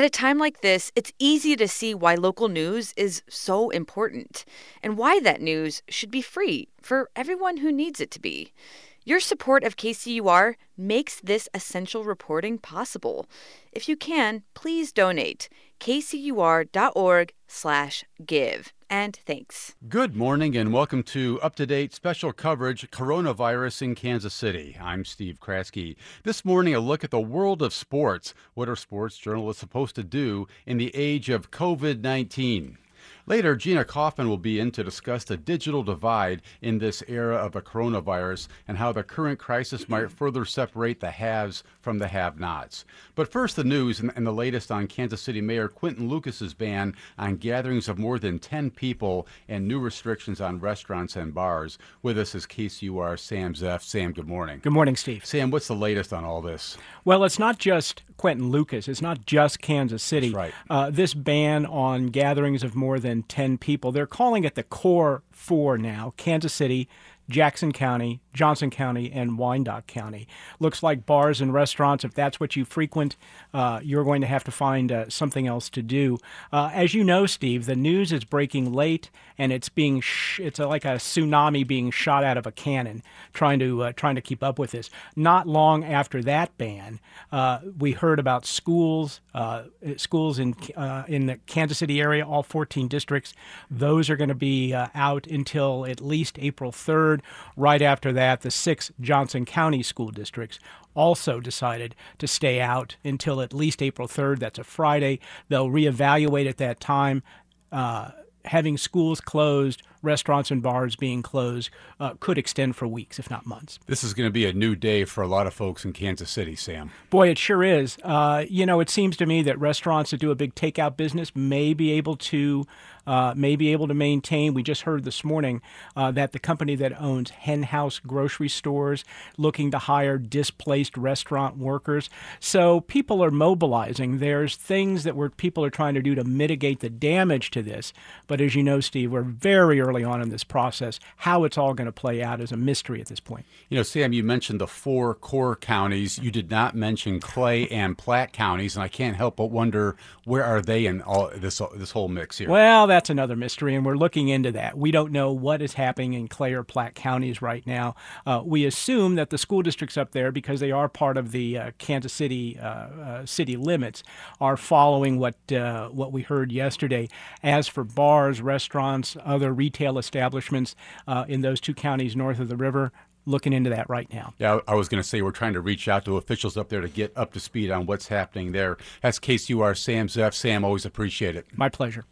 At a time like this, it's easy to see why local news is so important and why that news should be free for everyone who needs it to be. Your support of KCUR makes this essential reporting possible. If you can, please donate kcur.org/give. And thanks. Good morning and welcome to up-to-date special coverage coronavirus in Kansas City. I'm Steve Kraske. This morning a look at the world of sports. What are sports journalists supposed to do in the age of COVID-19? Later, Gina Kaufman will be in to discuss the digital divide in this era of the coronavirus and how the current crisis might further separate the haves from the have nots. But first, the news and, the latest on Kansas City Mayor Quinton Lucas's ban on gatherings of more than 10 people and new restrictions on restaurants and bars. With us is KCUR Sam Zeff. Sam, good morning. Good morning, Steve. Sam, what's the latest on all this? Well, it's not just Quinton Lucas, it's not just Kansas City. That's right. Uh, this ban on gatherings of more than 10 people, they're calling it the Core Four now Kansas City, Jackson County, Johnson County, and Wyandotte County. Looks like bars and restaurants, if that's what you frequent, uh, you're going to have to find uh, something else to do. Uh, as you know, Steve, the news is breaking late, and it's being sh- it's like a tsunami being shot out of a cannon, trying to uh, trying to keep up with this. Not long after that ban, uh, we heard about schools uh, schools in in the Kansas City area, all 14 districts. Those are going to be out until at least April 3rd. Right after that that, the six Johnson County school districts also decided to stay out until at least April 3rd. That's a Friday. They'll reevaluate at that time. Uh, having schools closed, restaurants and bars being closed, uh, could extend for weeks, if not months. This is going to be a new day for a lot of folks in Kansas City, Sam. Boy, it sure is. Uh, you know, it seems to me that restaurants that do a big takeout business may be able to uh, may be able to maintain. We just heard this morning uh, that the company that owns Hen House grocery stores looking to hire displaced restaurant workers. So people are mobilizing. There's things that we're, people are trying to do to mitigate the damage to this. But as you know, Steve, we're very early on in this process. How it's all going to play out is a mystery at this point. You know, Sam, you mentioned the four core counties. You did not mention Clay and Platte counties, and I can't help but wonder where are they in all this this whole mix here. Well, that's another mystery, and we're looking into that. We don't know what is happening in Clay or Platte counties right now. Uh, we assume that the school districts up there, because they are part of the uh, Kansas City uh, uh city limits, are following what uh, what we heard yesterday. As for bars, restaurants, other retail establishments uh, in those two counties north of the river, looking into that right now. Yeah, I was going to say we're trying to reach out to officials up there to get up to speed on what's happening there. That's KCUR Sam Zeff. Sam, always appreciate it. My pleasure.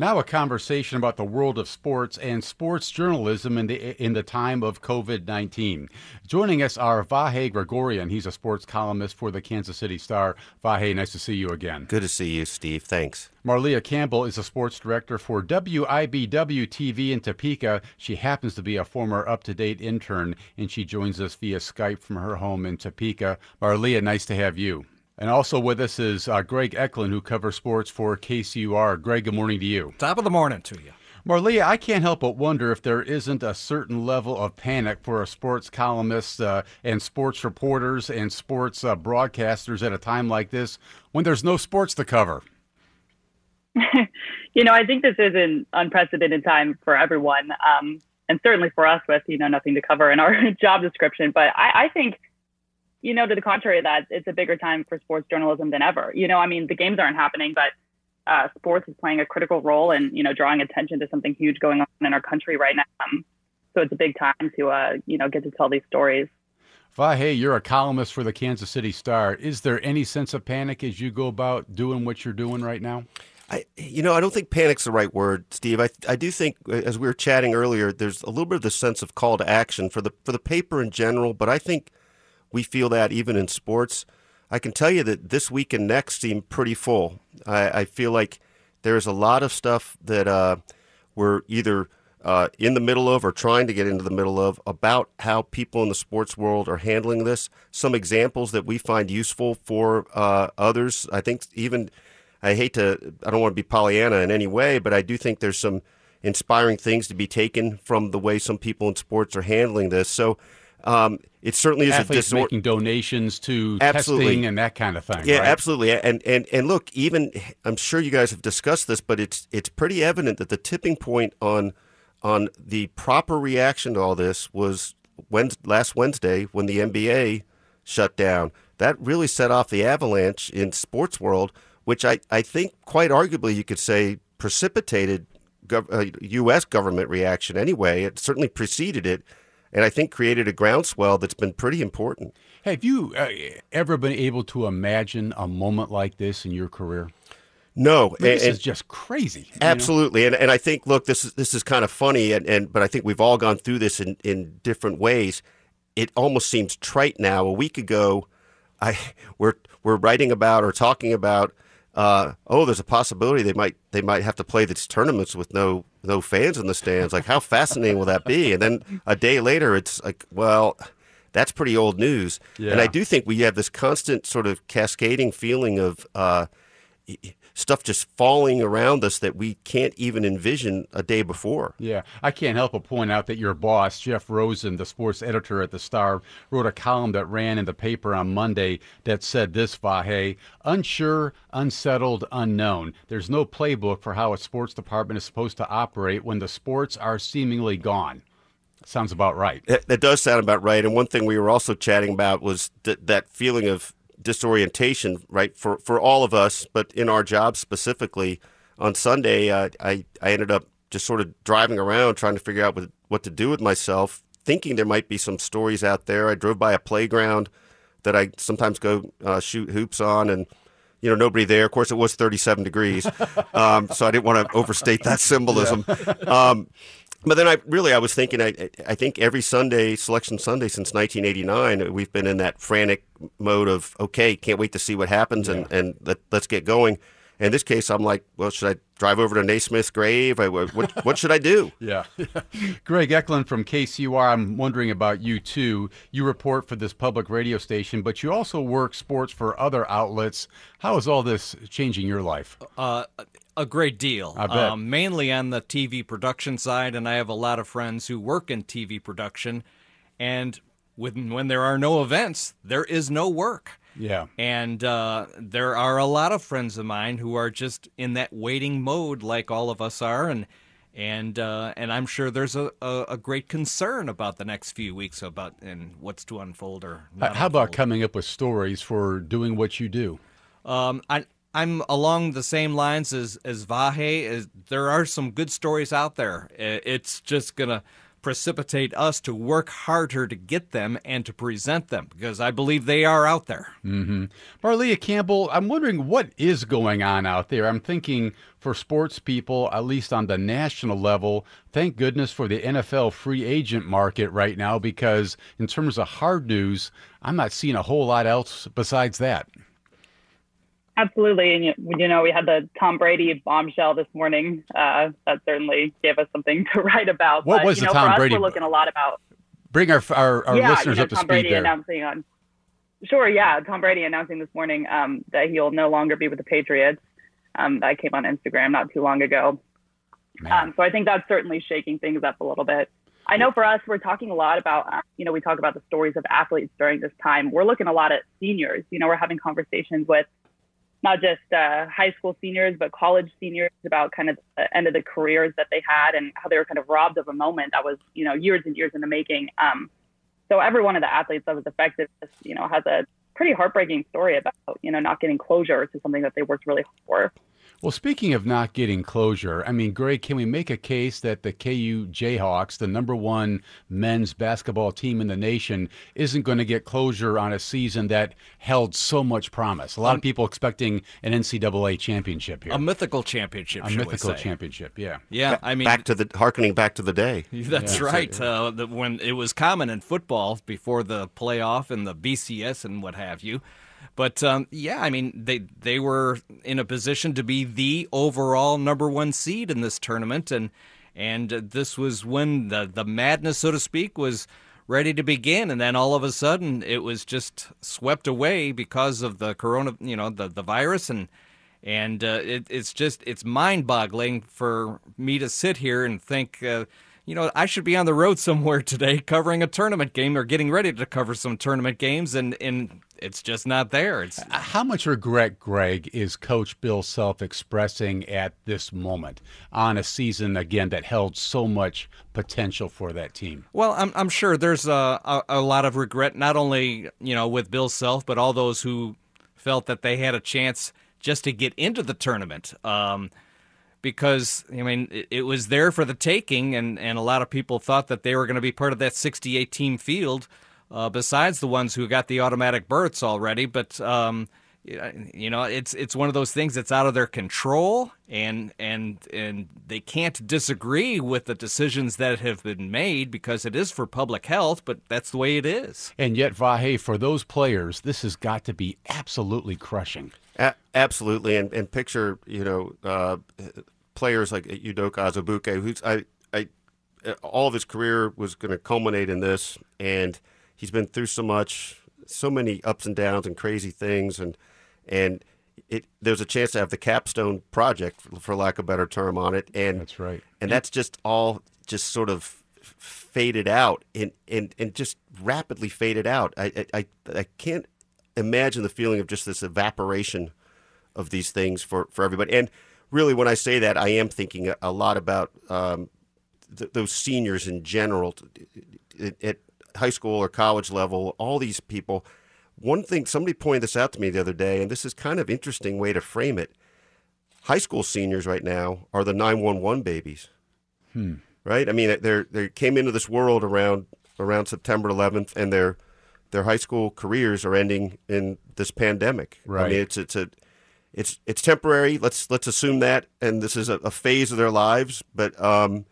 Now, a conversation about the world of sports and sports journalism in the in the time of COVID nineteen. Joining us are Vahe Gregorian. He's a sports columnist for the Kansas City Star. Vahe, nice to see you again. Good to see you, Steve. Thanks. Marlia Campbell is a sports director for WIBW TV in Topeka. She happens to be a former up to date intern, and she joins us via Skype from her home in Topeka. Marlia, nice to have you. And also with us is uh, Greg Echlin, who covers sports for KCUR. Greg, good morning to you. Top of the morning to you. Marlia, I can't help but wonder if there isn't a certain level of panic for a sports columnist uh, and sports reporters and sports uh, broadcasters at a time like this when there's no sports to cover. you know, I think this is an unprecedented time for everyone, um, and certainly for us with you know nothing to cover in our job description. But I, I think you know, to the contrary of that, it's a bigger time for sports journalism than ever. You know, I mean, the games aren't happening, but uh, sports is playing a critical role in, you know, drawing attention to something huge going on in our country right now. Um, so it's a big time to, uh, you know, get to tell these stories. Vahe, you're a columnist for the Kansas City Star. Is there any sense of panic as you go about doing what you're doing right now? I, you know, I don't think panic's the right word, Steve. I, I do think, as we were chatting earlier, there's a little bit of the sense of call to action for the for the paper in general. But I think we feel that even in sports. I can tell you that this week and next seem pretty full. I, I feel like there's a lot of stuff that uh, we're either uh, in the middle of or trying to get into the middle of about how people in the sports world are handling this. Some examples that we find useful for uh, others. I think even, I hate to, I don't want to be Pollyanna in any way, but I do think there's some inspiring things to be taken from the way some people in sports are handling this. So Um, it certainly is Athletes a disorder. making donations to Absolutely. testing and that kind of thing. Yeah, right? absolutely. And and and look, even I'm sure you guys have discussed this, but it's it's pretty evident that the tipping point on on the proper reaction to all this was when last Wednesday when the NBA shut down. That really set off the avalanche in sports world, which I, I think quite arguably you could say precipitated gov- uh, U.S. government reaction anyway. It certainly preceded it, and I think created a groundswell that's been pretty important. Have you uh, ever been able to imagine a moment like this in your career? No, mean, this is just crazy. you know? Absolutely, and and I think look, this is this is kind of funny, and, and but I think we've all gone through this in in different ways. It almost seems trite now. A week ago, I we're we're writing about or talking about. Uh, oh, there's a possibility they might they might have to play these tournaments with no no fans in the stands. Like, how fascinating will that be? And then a day later, it's like, well, that's pretty old news. And I do think we have this constant sort of cascading feeling of uh, stuff just falling around us that we can't even envision a day before. Yeah, I can't help but point out that your boss, Jeff Rosen, the sports editor at the Star, wrote a column that ran in the paper on Monday that said this, Vahe, unsure, unsettled, unknown. There's no playbook for how a sports department is supposed to operate when the sports are seemingly gone. Sounds about right. That, does sound about right. And one thing we were also chatting about was th- that feeling of disorientation, right, for, for all of us, but in our jobs specifically. On Sunday, uh, I, I ended up just sort of driving around trying to figure out what, what to do with myself, thinking there might be some stories out there. I drove by a playground that I sometimes go uh, shoot hoops on, and you know nobody there. Of course, it was 37 degrees, um, so I didn't want to overstate that symbolism. Um, but then I really I was thinking I I think every Sunday selection Sunday since 1989 we've been in that frantic mode of okay can't wait to see what happens and and let, let's get going. In this case, I'm like, well, should I drive over to Naismith's grave? I, what what should I do? Yeah. Greg Echlin from KCUR, I'm wondering about you too. You report for this public radio station, but you also work sports for other outlets. How is all this changing your life? Uh, a great deal. I bet. Um, mainly on the TV production side, and I have a lot of friends who work in TV production. And when when there are no events, there is no work. Yeah. And uh, there are a lot of friends of mine who are just in that waiting mode, like all of us are, and and uh, and I'm sure there's a, a, a great concern about the next few weeks about and what's to unfold or not How about coming up with stories for doing what you do? Um, I, I'm along the same lines as as Vahe. Is there are some good stories out there. It's just gonna precipitate us to work harder to get them and to present them because I believe they are out there. Mm-hmm. Marlia Campbell, I'm wondering what is going on out there. I'm thinking for sports people, at least on the national level, thank goodness for the NFL free agent market right now because in terms of hard news, I'm not seeing a whole lot else besides that. Absolutely, and you, you know we had the Tom Brady bombshell this morning. Uh, that certainly gave us something to write about. What but, was you the know, Tom for us, Brady- We're looking a lot about Bring our our, our yeah, listeners you know, up to Tom speed Brady there. announcing on. Sure, yeah, Tom Brady announcing this morning um, that he'll no longer be with the Patriots. Um, that came on Instagram not too long ago. Um, so I think that's certainly shaking things up a little bit. I know for us, we're talking a lot about, uh, you know, we talk about the stories of athletes during this time. We're looking a lot at seniors. You know, we're having conversations with not just uh, high school seniors, but college seniors about kind of the end of the careers that they had and how they were kind of robbed of a moment that was, you know, years and years in the making. Um, so every one of the athletes that was affected, you know, has a pretty heartbreaking story about, you know, not getting closure to something that they worked really hard for. Well, speaking of not getting closure, I mean, Greg, can we make a case that the KU Jayhawks, the number one men's basketball team in the nation, isn't going to get closure on a season that held so much promise? A lot of people expecting an NCAA championship here. A mythical championship, a should we mythical say. championship, yeah. Yeah, I mean, back to the harkening back to the day. That's right. Uh, the, when it was common in football before the playoff and the BCS and what have you. But um, yeah, I mean, they they were in a position to be the overall number one seed in this tournament, and and this was when the the madness, so to speak, was ready to begin, and then all of a sudden it was just swept away because of the corona, you know, the the virus. And and uh, it, it's just it's mind-boggling for me to sit here and think uh, you know, I should be on the road somewhere today covering a tournament game or getting ready to cover some tournament games, and, and it's just not there. It's how much regret, Greg, is Coach Bill Self expressing at this moment on a season again that held so much potential for that team? Well, I'm I'm sure there's a, a, a lot of regret, not only you know with Bill Self, but all those who felt that they had a chance just to get into the tournament. Um, because I mean it, it, was there for the taking, and, and a lot of people thought that they were going to be part of that 68 team field uh, besides the ones who got the automatic berths already. But um, you know, it's it's one of those things that's out of their control, and and and they can't disagree with the decisions that have been made because it is for public health. But that's the way it is. And yet, Vahe, for those players, this has got to be absolutely crushing. A- absolutely, and and picture you know uh, players like Udoka Azubuike, who's I I all of his career was going to culminate in this, and he's been through so much, so many ups and downs and crazy things, and and it there's a chance to have the capstone project, for lack of a better term, on it, and that's right, and that's just all just sort of faded out and and and just rapidly faded out. I I I can't imagine the feeling of just this evaporation of these things for for everybody. And really, when I say that, I am thinking a lot about um, th- those seniors in general. At, high school or college level, all these people. One thing, somebody pointed this out to me the other day, and this is kind of interesting way to frame it. High school seniors right now are the 911 babies. Hmm. Right? I mean, they they came into this world around around September 11th, and their their high school careers are ending in this pandemic. Right. I mean, it's it's a it's it's temporary. Let's let's assume that, and this is a, a phase of their lives. But um,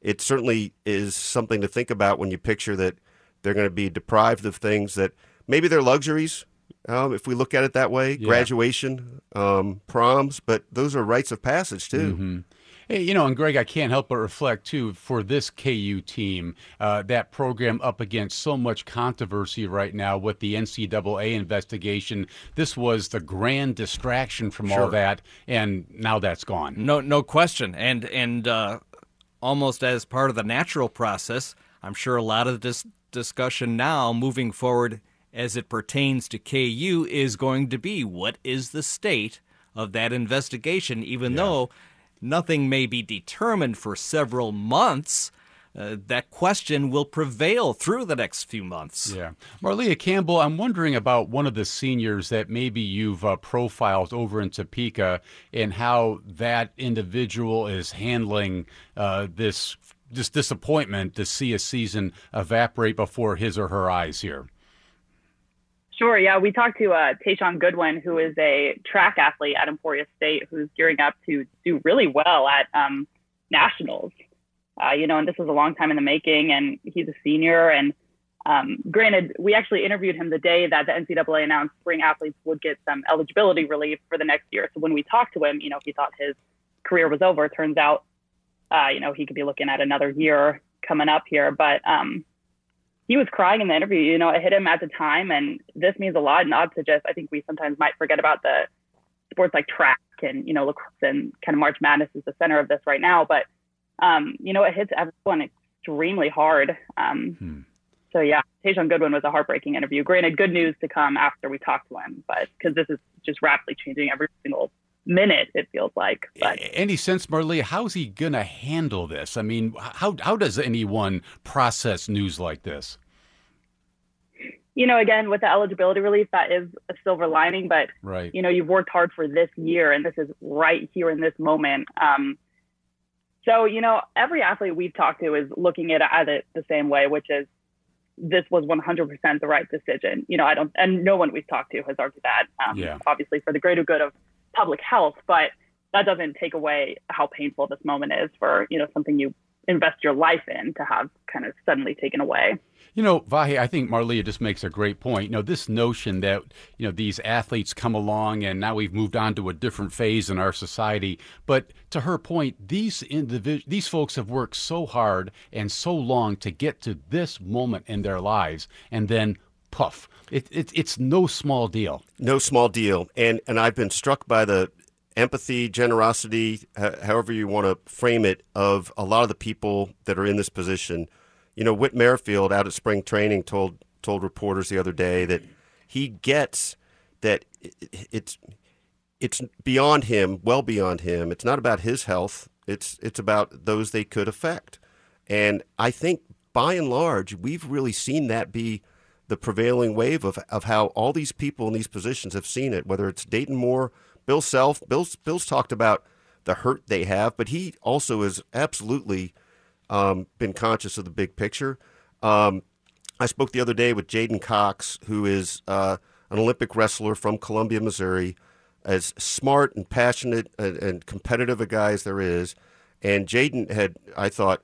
it certainly is something to think about when you picture that they're going to be deprived of things that maybe they're luxuries, um, if we look at it that way. Yeah. Graduation, um, proms, but those are rites of passage too. Mm-hmm. Hey, you know, and Greg, I can't help but reflect too for this KU team, uh, that program up against so much controversy right now with the NCAA investigation. This was the grand distraction from sure. all that, and now that's gone. No, no question. And and uh, almost as part of the natural process, I'm sure a lot of this discussion now moving forward as it pertains to KU is going to be what is the state of that investigation, even yeah. though nothing may be determined for several months. Uh, that question will prevail through the next few months. Yeah. Marlia Campbell, I'm wondering about one of the seniors that maybe you've uh, profiled over in Topeka and how that individual is handling uh, this this disappointment to see a season evaporate before his or her eyes here? Sure. Yeah, we talked to uh, Tayshawn Goodwin, who is a track athlete at Emporia State, who's gearing up to do really well at um, nationals. Uh, you know, and this was a long time in the making, and he's a senior. And um, granted, we actually interviewed him the day that the NCAA announced spring athletes would get some eligibility relief for the next year. So when we talked to him, you know, he thought his career was over. Turns out uh, you know, he could be looking at another year coming up here. But um, he was crying in the interview. You know, it hit him at the time, and this means a lot. And I'd suggest I think we sometimes might forget about the sports like track and you know lacrosse and kind of March Madness is the center of this right now. But um, you know, it hits everyone extremely hard. Um, hmm. So yeah, Tayshawn Goodwin was a heartbreaking interview. Granted, good news to come after we talked to him, but because this is just rapidly changing every single minute it feels like but any sense marley how's he gonna handle this? I mean how how does anyone process news like this? You know again with the eligibility relief that is a silver lining but right. you know you've worked hard for this year and this is right here in this moment um, so you know every athlete we've talked to is looking at it the same way which is this was 100% the right decision. You know i don't and no one we've talked to has argued that um, yeah. obviously for the greater good of public health, but that doesn't take away how painful this moment is for, you know, something you invest your life in to have kind of suddenly taken away. You know, Vahe, I think Marlia just makes a great point. You know, this notion that, you know, these athletes come along and now we've moved on to a different phase in our society. But to her point, these individ- these folks have worked so hard and so long to get to this moment in their lives. And then puff. It, it, it's no small deal. No small deal. And and I've been struck by the empathy, generosity, however you want to frame it, of a lot of the people that are in this position. You know, Whit Merrifield out at spring training told told reporters the other day that he gets that it's it's beyond him, well beyond him. It's not about his health. It's it's about those they could affect. And I think by and large, we've really seen that be the prevailing wave of, of how all these people in these positions have seen it, whether it's Dayton Moore, Bill Self. Bill's, Bill's talked about the hurt they have, but he also has absolutely um, been conscious of the big picture. Um, I spoke the other day with J'den Cox, who is uh, an Olympic wrestler from Columbia, Missouri, as smart and passionate and, and competitive a guy as there is. And J'den had, I thought,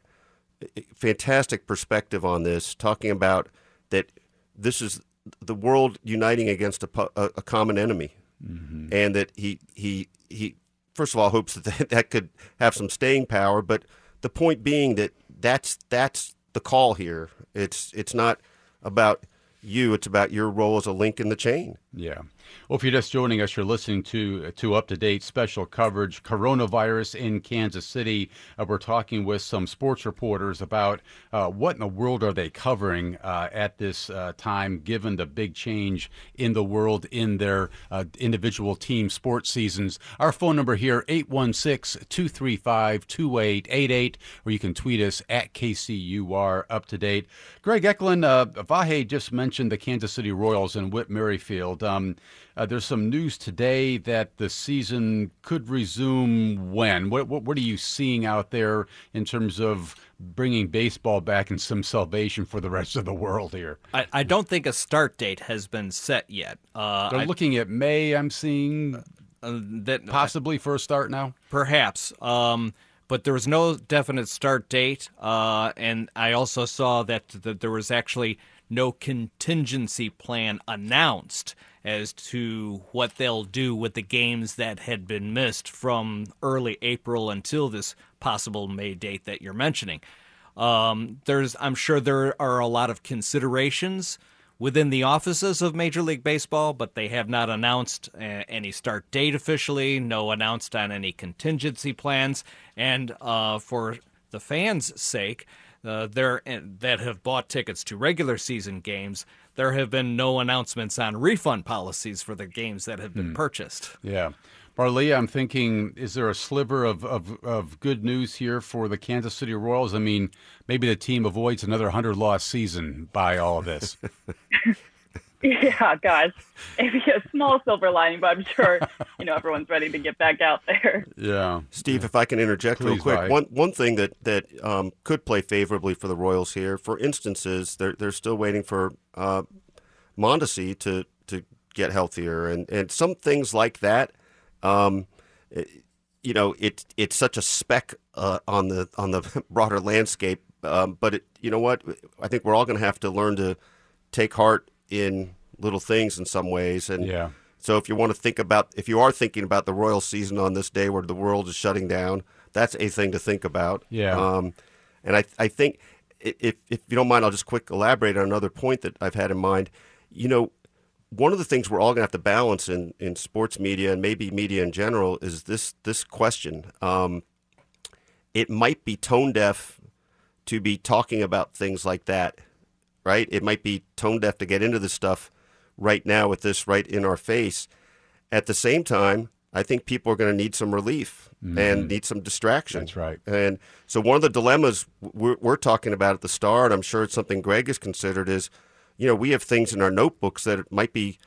fantastic perspective on this, talking about that this is the world uniting against a, a, a common enemy, mm-hmm. and that he he he first of all hopes that that could have some staying power, but the point being that that's that's the call here. It's it's not about you; it's about your role as a link in the chain. Yeah. Well, if you're just joining us, you're listening to to up to date special coverage coronavirus in Kansas City. Uh, we're talking with some sports reporters about uh, what in the world are they covering uh, at this uh, time, given the big change in the world in their uh, individual team sports seasons. Our phone number here 816-235-2888, or you can tweet us at KCUR up to date. Greg Echlin, uh, Vahe just mentioned the Kansas City Royals and Whit Merrifield. Um, uh, there's some news today that the season could resume when? What, what, what are you seeing out there in terms of bringing baseball back and some salvation for the rest of the world here? I, I don't think a start date has been set yet. Uh, They're I, looking at May, I'm seeing. Uh, that Possibly for a start now? Perhaps. Um, but there was no definite start date. Uh, and I also saw that, that there was actually no contingency plan announced as to what they'll do with the games that had been missed from early April until this possible May date that you're mentioning. Um, there's, I'm sure there are a lot of considerations within the offices of Major League Baseball, but they have not announced uh, any start date officially, no announced on any contingency plans, and uh, for the fans' sake, uh, there that have bought tickets to regular season games, there have been no announcements on refund policies for the games that have been hmm. purchased. Yeah. Marlia, I'm thinking, is there a sliver of, of, of good news here for the Kansas City Royals? I mean, maybe the team avoids another 100 loss season by all of this. Yeah, guys, maybe a small silver lining, but I'm sure you know everyone's ready to get back out there. Yeah, Steve, if I can interject Please real quick, one one thing that that um, could play favorably for the Royals here, for instance, is they're they're still waiting for uh, Mondesi to to get healthier, and and some things like that. Um, it, you know, it's it's such a speck uh, on the on the broader landscape, um, but it, you know what? I think we're all going to have to learn to take heart in little things in some ways. And yeah. so if you want to think about, if you are thinking about the Royal season on this day where the world is shutting down, that's a thing to think about. Yeah. Um, and I, I think if, if you don't mind, I'll just quick elaborate on another point that I've had in mind. You know, one of the things we're all going to have to balance in, in sports media and maybe media in general is this this question. Um, it might be tone deaf to be talking about things like that right? It might be tone deaf to get into this stuff right now with this right in our face. At the same time, I think people are going to need some relief mm-hmm. and need some distraction. That's right. And so one of the dilemmas we're, we're, talking about at the start, I'm sure it's something Greg has considered, is you know we have things in our notebooks that might be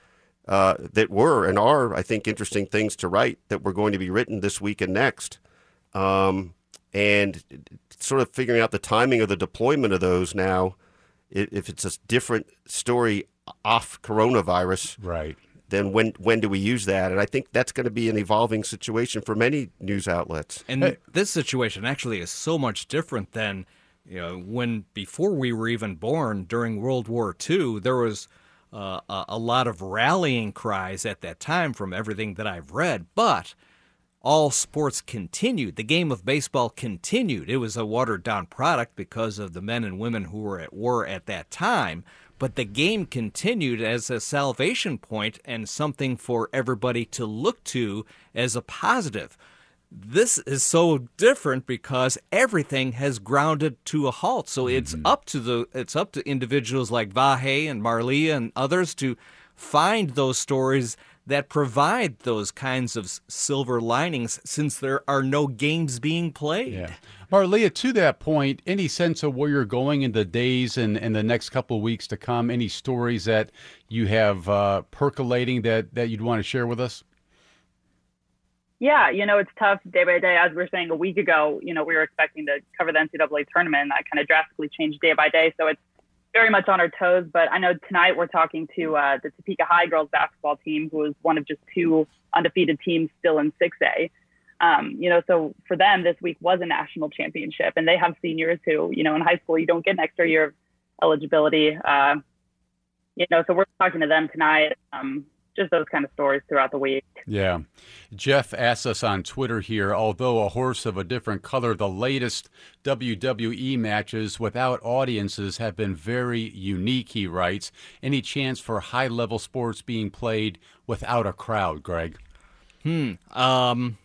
uh, that were and are I think interesting things to write that were going to be written this week and next, um, and sort of figuring out the timing of the deployment of those now if it's a different story off coronavirus, right? Then when when do we use that? And I think that's going to be an evolving situation for many news outlets. And hey. this situation actually is so much different than you know when before we were even born during World War II. There was uh, a, a lot of rallying cries at that time from everything that I've read, but all sports continued. The game of baseball continued. It was a watered down product because of the men and women who were at war at that time, but the game continued as a salvation point and something for everybody to look to as a positive. This is so different because everything has grounded to a halt. So it's Mm-hmm. up to the it's up to individuals like Vahe and Marlia and others to find those stories that provide those kinds of silver linings since there are no games being played. Yeah. Marlia, to that point, any sense of where you're going in the days and, and the next couple of weeks to come? Any stories that you have uh, percolating that, that you'd want to share with us? Yeah, you know, it's tough day by day. As we were saying a week ago, you know, we were expecting to cover the NCAA tournament, and that kind of drastically changed day by day. So it's very much on our toes. But I know tonight we're talking to uh, the Topeka High girls basketball team, who is one of just two undefeated teams still in 6A. Um, you know, so for them, this week was a national championship, and they have seniors who, you know, in high school you don't get an extra year of eligibility. Uh, you know, so we're talking to them tonight. Um, just those kind of stories throughout the week. Yeah. Jeff asks us on Twitter here although a horse of a different color, the latest WWE matches without audiences have been very unique, he writes. Any chance for high level sports being played without a crowd, Greg? Um,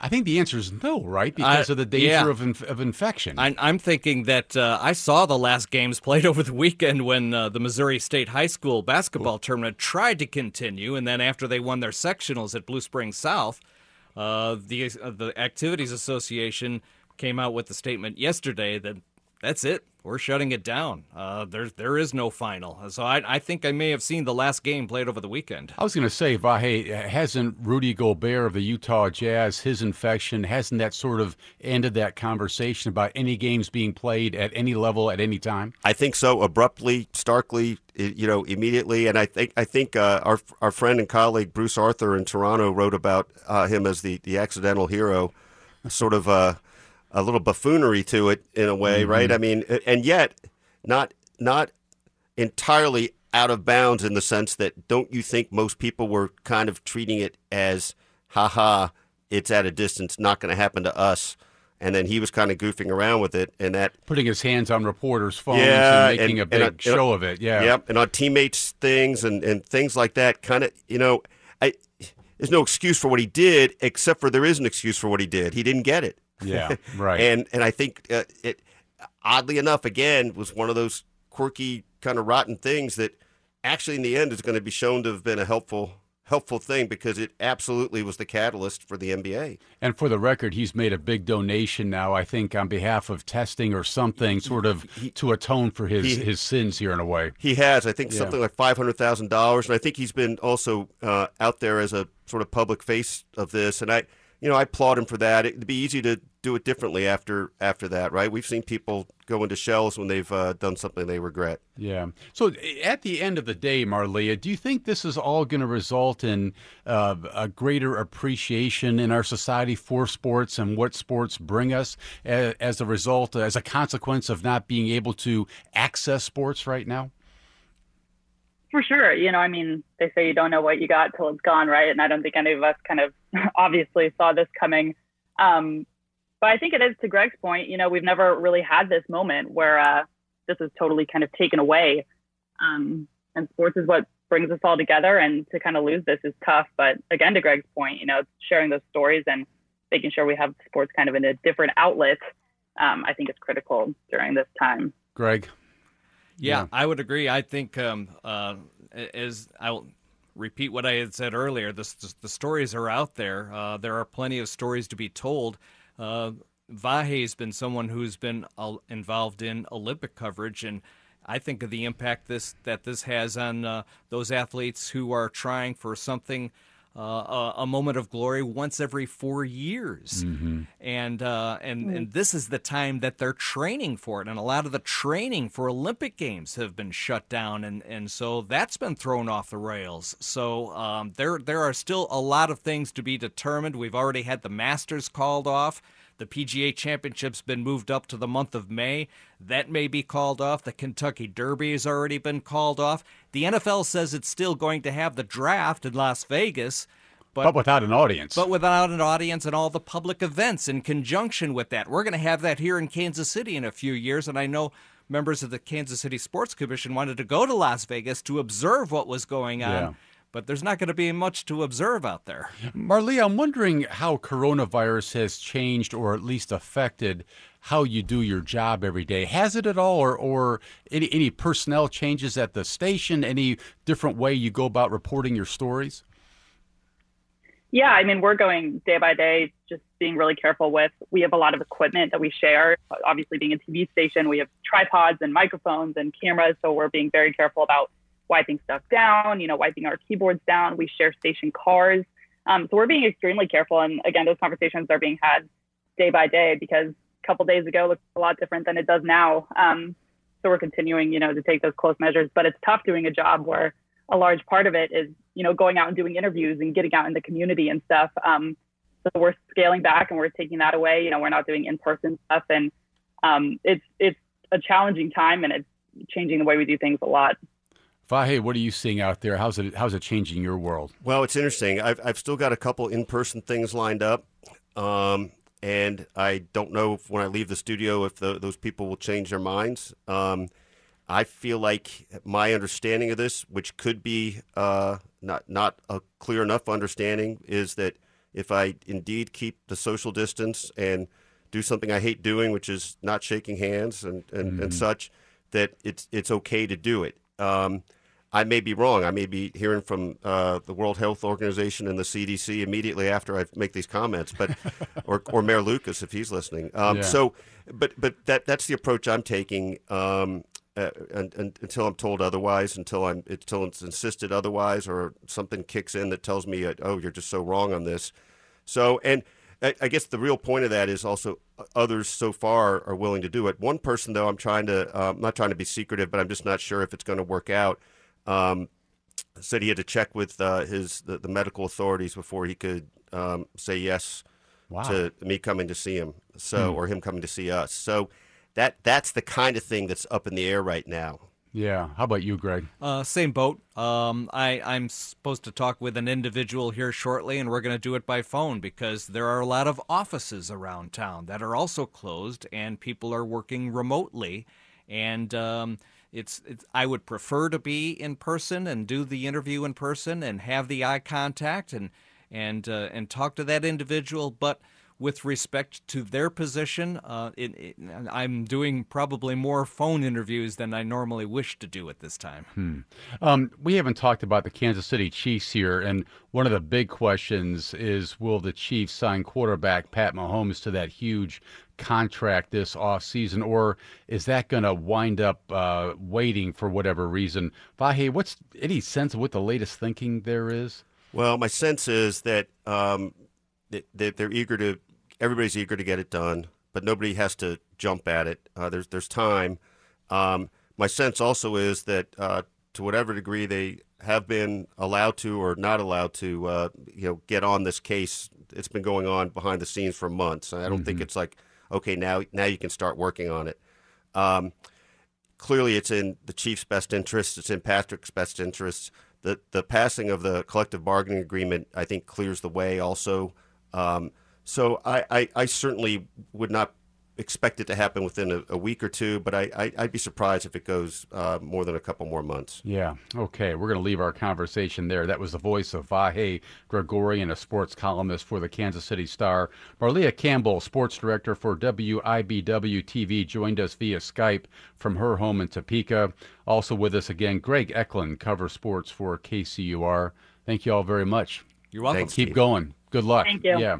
I think the answer is no, right? Because I- of the danger yeah. of, inf- of infection. I'm, I'm thinking that uh, I saw the last games played over the weekend when uh, the Missouri State High School basketball tournament tried to continue, and then after they won their sectionals at Blue Springs South, uh, the uh, the Activities Association came out with the statement yesterday that that's it, we're shutting it down. Uh, there there is no final. So I, I think I may have seen the last game played over the weekend. I was going to say, Vahe, hasn't Rudy Gobert of the Utah Jazz, his infection, hasn't that sort of ended that conversation about any games being played at any level at any time? I think so. Abruptly, starkly, you know, immediately. And I think I think uh, our our friend and colleague Bruce Arthur in Toronto wrote about uh, him as the the accidental hero, sort of a little buffoonery to it in a way, mm-hmm. right? I mean, and yet not not entirely out of bounds in the sense that don't you think most people were kind of treating it as, haha, it's at a distance, not going to happen to us. And then he was kind of goofing around with it, and that Putting his hands on reporters' phones Yeah, and making and- a big I- and I- show of it. Yeah. Yep, and on teammates things and, and things like that. Kind of, you know, I there's no excuse for what he did, except for there is an excuse for what he did. He didn't get it. Yeah, right. and and I think uh, it, oddly enough, again, was one of those quirky kind of rotten things that actually in the end is going to be shown to have been a helpful helpful thing because it absolutely was the catalyst for the NBA. And for the record, he's made a big donation now, I think, on behalf of testing or something, sort of to atone for his, he- his sins here in a way. He has, I think, Yeah. something like five hundred thousand dollars, and I think he's been also uh, out there as a sort of public face of this. And I, you know, I applaud him for that. It'd be easy to do it differently after after that, right? We've seen people go into shells when they've uh, done something they regret. Yeah. So at the end of the day, Marlia, do you think this is all going to result in uh, a greater appreciation in our society for sports and what sports bring us as, as a result, as a consequence of not being able to access sports right now? For sure. You know, I mean, they say you don't know what you got till it's gone, right? And I don't think any of us kind of obviously saw this coming. Um, but I think it is to Greg's point, you know, we've never really had this moment where uh, this is totally kind of taken away. Um, and sports is what brings us all together. And to kind of lose this is tough. But again, to Greg's point, you know, sharing those stories and making sure we have sports kind of in a different outlet, um, I think is critical during this time. Greg? Yeah, Yeah. I would agree. I think um, uh, as I'll repeat what I had said earlier, the, the stories are out there. Uh, there are plenty of stories to be told. Uh, Vahe's been someone who's been uh, involved in Olympic coverage, and I think of the impact this that this has on uh, those athletes who are trying for something. Uh, a, a moment of glory once every four years, and uh, and and this is the time that they're training for it, and a lot of the training for Olympic games have been shut down, and, and so that's been thrown off the rails. So um, there there are still a lot of things to be determined. We've already had the Masters called off. The PGA Championship's been moved up to the month of May. That may be called off. The Kentucky Derby has already been called off. The NFL says it's still going to have the draft in Las Vegas, But without an audience. but without an audience and all the public events in conjunction with that. We're going to have that here in Kansas City in a few years, and I know members of the Kansas City Sports Commission wanted to go to Las Vegas to observe what was going on. Yeah. But there's not going to be much to observe out there. Marlee, I'm wondering how coronavirus has changed or at least affected how you do your job every day. Has it at all, or, or any, any personnel changes at the station? Any different way you go about reporting your stories? Yeah, I mean, we're going day by day, just being really careful with. We have a lot of equipment that we share. Obviously, being a TV station, we have tripods and microphones and cameras, so we're being very careful about wiping stuff down, you know, wiping our keyboards down. We share station cars. Um, so we're being extremely careful. And again, those conversations are being had day by day because a couple days ago looked a lot different than it does now. Um, so we're continuing, you know, to take those close measures. But it's tough doing a job where a large part of it is, you know, going out and doing interviews and getting out in the community and stuff. Um, so we're scaling back and we're taking that away. You know, we're not doing in-person stuff, and um, it's it's a challenging time and it's changing the way we do things a lot. Vahe, what are you seeing out there? How's it how's it changing your world? Well, it's interesting. I've I've still got a couple in person things lined up, um, and I don't know if when I leave the studio if the, those people will change their minds. Um, I feel like my understanding of this, which could be uh, not not a clear enough understanding, is that if I indeed keep the social distance and do something I hate doing, which is not shaking hands and, and, mm-hmm. and such, that it's it's okay to do it. Um, I may be wrong. I may be hearing from uh, the World Health Organization and the CDC immediately after I make these comments, but or, or Mayor Lucas if he's listening. Um, yeah. So, but but that that's the approach I'm taking. Um, uh, and, and, until I'm told otherwise, until I'm until it's insisted otherwise, or something kicks in that tells me, uh, "Oh, you're just so wrong on this." So, and I, I guess the real point of that is also uh, others so far are willing to do it. One person, though, I'm trying to, uh, I'm not trying to be secretive, but I'm just not sure if it's going to work out um, said he had to check with uh, his the, the, medical authorities before he could um, say yes wow. to me coming to see him. So hmm. or him coming to see us. So that that's the kind of thing that's up in the air right now. Yeah. How about you, Greg? Uh, same boat. Um, I, I'm supposed to talk with an individual here shortly, and we're going to do it by phone because there are a lot of offices around town that are also closed, and people are working remotely. And um, it's, it's I would prefer to be in person and do the interview in person and have the eye contact and and uh, and talk to that individual, but with respect to their position, uh, it, it, I'm doing probably more phone interviews than I normally wish to do at this time. Hmm. Um, we haven't talked about the Kansas City Chiefs here, and one of the big questions is will the Chiefs sign quarterback Pat Mahomes to that huge contract this offseason, or is that going to wind up uh, waiting for whatever reason? Vahe, what's any sense of what the latest thinking there is? Well, my sense is that, um, that, that they're eager to, everybody's eager to get it done, but nobody has to jump at it. Uh, there's there's time. Um, my sense also is that uh, to whatever degree they have been allowed to or not allowed to, uh, you know, get on this case. It's been going on behind the scenes for months. I don't mm-hmm. think it's like okay, now now you can start working on it. Um, clearly, it's in the chief's best interest. It's in Patrick's best interest. The the passing of the collective bargaining agreement, I think, clears the way. Also, um, so I, I, I certainly would not expect it to happen within a, a week or two, but I, I, would be surprised if it goes uh, more than a couple more months. Yeah. Okay. We're going to leave our conversation there. That was the voice of Vahe Gregorian, a sports columnist for the Kansas City Star. Marlia Campbell, sports director for WIBW TV, joined us via Skype from her home in Topeka. Also with us again, Greg Echlin, cover sports for KCUR. Thank you all very much. You're welcome. Thanks, Keep Steve. going. Good luck. Thank you. Yeah.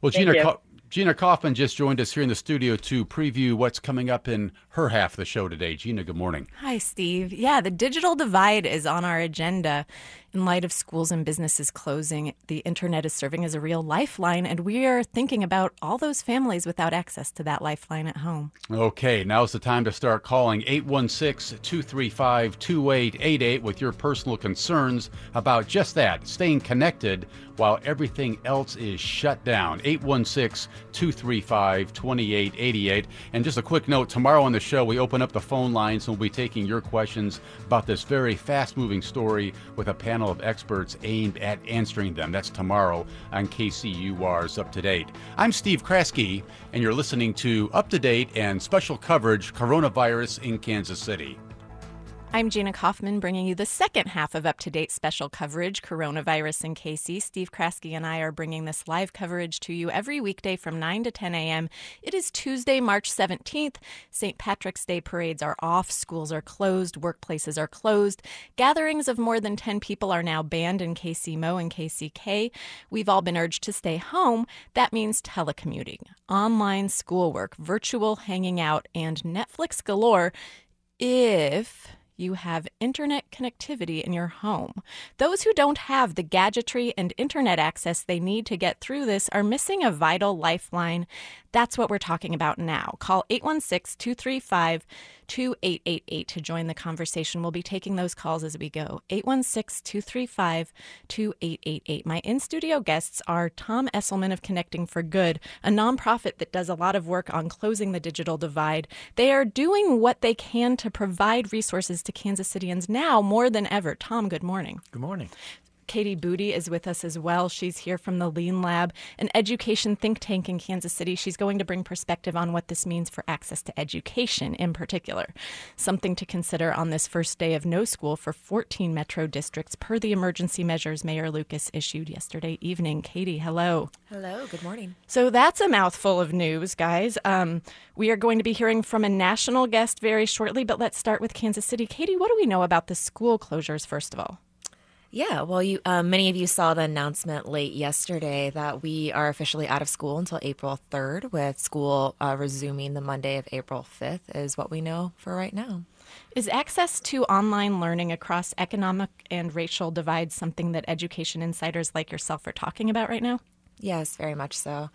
Well, Thank Gina, Gina Kaufman just joined us here in the studio to preview what's coming up in her half of the show today. Gina, good morning. Hi, Steve. Yeah, the digital divide is on our agenda. In light of schools and businesses closing, the internet is serving as a real lifeline, and we are thinking about all those families without access to that lifeline at home. Okay, now's the time to start calling 816 235 2888 with your personal concerns about just that, staying connected while everything else is shut down. 816 235 2888. And just a quick note tomorrow on the show, we open up the phone lines and we'll be taking your questions about this very fast moving story with a panel panel of experts aimed at answering them. That's tomorrow on KCUR's Up to Date. I'm Steve Kraske, and you're listening to Up to Date and special coverage Coronavirus in Kansas City. I'm Gina Kaufman bringing you the second half of up to date special coverage, Coronavirus in KC. Steve Kraske and I are bringing this live coverage to you every weekday from 9 to 10 a.m. It is Tuesday, March 17th. St. Patrick's Day parades are off, schools are closed, workplaces are closed. Gatherings of more than 10 people are now banned in KCMO and KCK. We've all been urged to stay home. That means telecommuting, online schoolwork, virtual hanging out, and Netflix galore if you have internet connectivity in your home. Those who don't have the gadgetry and internet access they need to get through this are missing a vital lifeline. That's what we're talking about now. Call 816 235 2888 to join the conversation. We'll be taking those calls as we go. 816 235 2888. My in studio guests are Tom Esselman of Connecting for Good, a nonprofit that does a lot of work on closing the digital divide. They are doing what they can to provide resources to Kansas Cityans now more than ever. Tom, good morning. Good morning. Katie Boody is with us as well. She's here from the Lean Lab, an education think tank in Kansas City. She's going to bring perspective on what this means for access to education in particular. Something to consider on this first day of no school for 14 metro districts per the emergency measures Mayor Lucas issued yesterday evening. Katie, hello. Hello, good morning. So that's a mouthful of news, guys. Um, we are going to be hearing from a national guest very shortly, but let's start with Kansas City. Katie, what do we know about the school closures, first of all? Yeah, well, you uh, many of you saw the announcement late yesterday that we are officially out of school until April 3rd, with school uh, resuming the Monday of April 5th, is what we know for right now. Is access to online learning across economic and racial divides something that education insiders like yourself are talking about right now? Yes, very much so.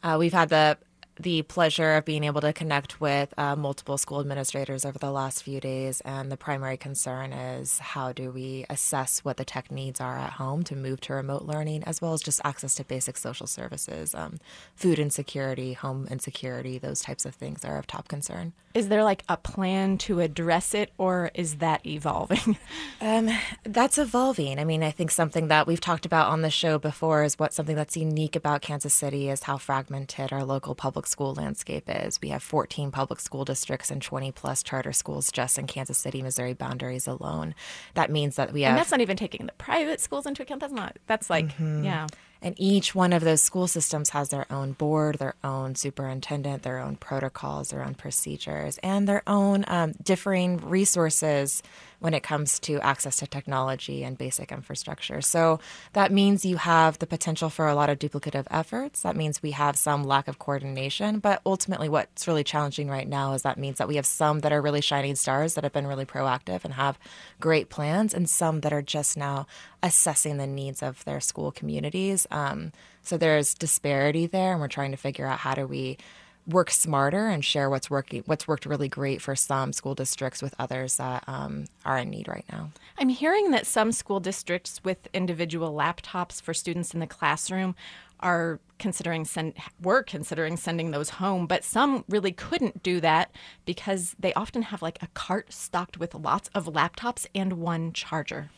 Uh, we've had the the pleasure of being able to connect with uh, multiple school administrators over the last few days. And the primary concern is how do we assess what the tech needs are at home to move to remote learning, as well as just access to basic social services, um, food insecurity, home insecurity, those types of things are of top concern. Is there like a plan to address it, or is that evolving? um, that's evolving. I mean, I think something that we've talked about on the show before is what something that's unique about Kansas City is how fragmented our local public school landscape is. We have 14 public school districts and 20 plus charter schools just in Kansas City, Missouri boundaries alone. That means that we have. And that's not even taking the private schools into account. That's not, that's like, mm-hmm. yeah. And each one of those school systems has their own board, their own superintendent, their own protocols, their own procedures, and their own um, differing resources when it comes to access to technology and basic infrastructure. So that means you have the potential for a lot of duplicative efforts. That means we have some lack of coordination. But ultimately, what's really challenging right now is that means that we have some that are really shining stars that have been really proactive and have great plans, and some that are just now assessing the needs of their school communities. Um, so there's disparity there, and we're trying to figure out how do we work smarter and share what's working what's worked really great for some school districts with others that um, are in need right now. I'm hearing that some school districts with individual laptops for students in the classroom are considering send were considering sending those home but some really couldn't do that because they often have like a cart stocked with lots of laptops and one charger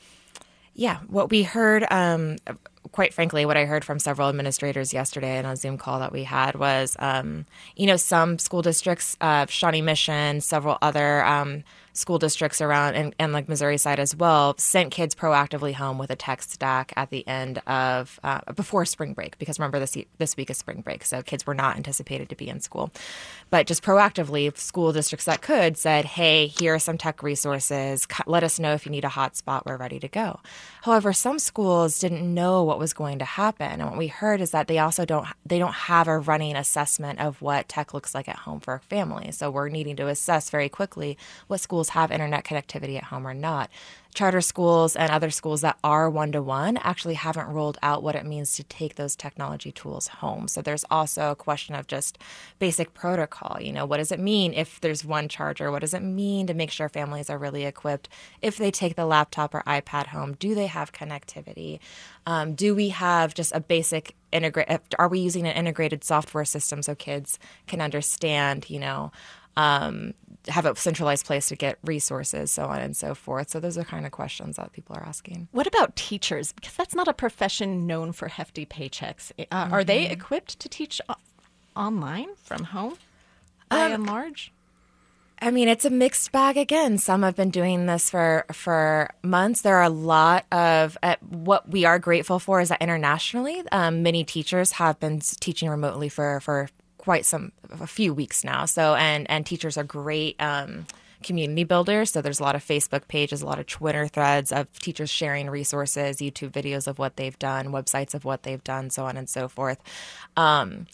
yeah, what we heard, um, quite frankly, what I heard from several administrators yesterday in a Zoom call that we had was, um, you know, some school districts, uh, Shawnee Mission, several other um, school districts around and, and like Missouri side as well sent kids proactively home with a tech stack at the end of uh, before spring break because remember this this week is spring break so kids were not anticipated to be in school. But just proactively school districts that could said hey here are some tech resources. Let us know if you need a hotspot. We're ready to go. However some schools didn't know what was going to happen and what we heard is that they also don't they don't have a running assessment of what tech looks like at home for a family so we're needing to assess very quickly what schools schools have internet connectivity at home or not. Charter schools and other schools that are one to one actually haven't rolled out what it means to take those technology tools home. So there's also a question of just basic protocol. You know, what does it mean if there's one charger? What does it mean to make sure families are really equipped? If they take the laptop or iPad home, do they have connectivity? Um, do we have just a basic integrate? Are we using an integrated software system so kids can understand, you know, um, have a centralized place to get resources, so on and so forth. So those are kind of questions that people are asking. What about teachers? Because that's not a profession known for hefty paychecks. Uh, mm-hmm. Are they equipped to teach o- online from home by um, and large? I mean, it's a mixed bag again. Some have been doing this for for months. There are a lot of uh, what we are grateful for is that internationally, um, many teachers have been teaching remotely for for quite some a few weeks now. So and and teachers are great. Um, community builders. So there's a lot of Facebook pages, a lot of Twitter threads of teachers sharing resources, YouTube videos of what they've done, websites of what they've done, so on and so forth. Um,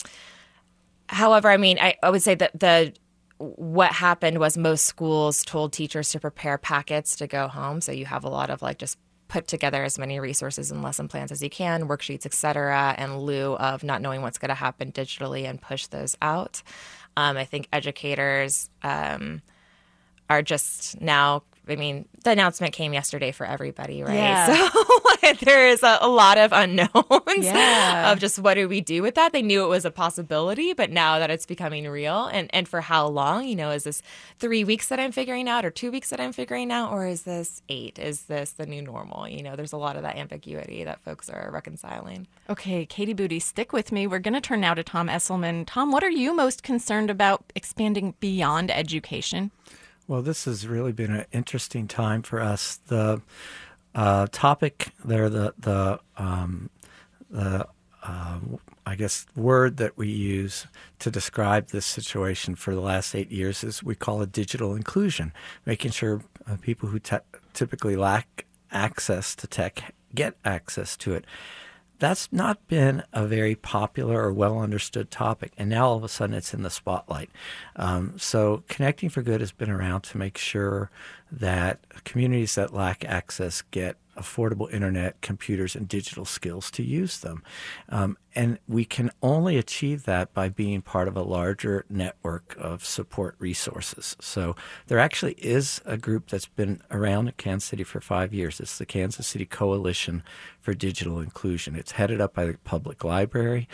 however, I mean, I, I would say that the what happened was most schools told teachers to prepare packets to go home. So you have a lot of like just put together as many resources and lesson plans as you can, worksheets, etc., in lieu of not knowing what's going to happen digitally and push those out. Um, I think educators um, are just now I mean, the announcement came yesterday for everybody, right? Yeah. So there is a, a, lot of unknowns yeah. of just what do we do with that. They knew it was a possibility, but now that it's becoming real, and and for how long? You know, is this three weeks that I'm figuring out, or two weeks that I'm figuring out, or is this eight? Is this the new normal? You know, there's a lot of that ambiguity that folks are reconciling. Okay, Katie Boody, stick with me. We're going to turn now to Tom Esselman. Tom, what are you most concerned about expanding beyond education? Well, this has really been an interesting time for us. The uh, topic there, the the um, the uh, I guess word that we use to describe this situation for the last eight years is we call it digital inclusion, making sure uh, people who te- typically lack access to tech get access to it that's not been a very popular or well understood topic. And now all of a sudden it's in the spotlight. Um, so Connecting for Good has been around to make sure that communities that lack access get affordable internet, computers, and digital skills to use them. Um, and we can only achieve that by being part of a larger network of support resources. So there actually is a group that's been around in Kansas City for five years. It's the Kansas City Coalition for Digital Inclusion. It's headed up by the public library.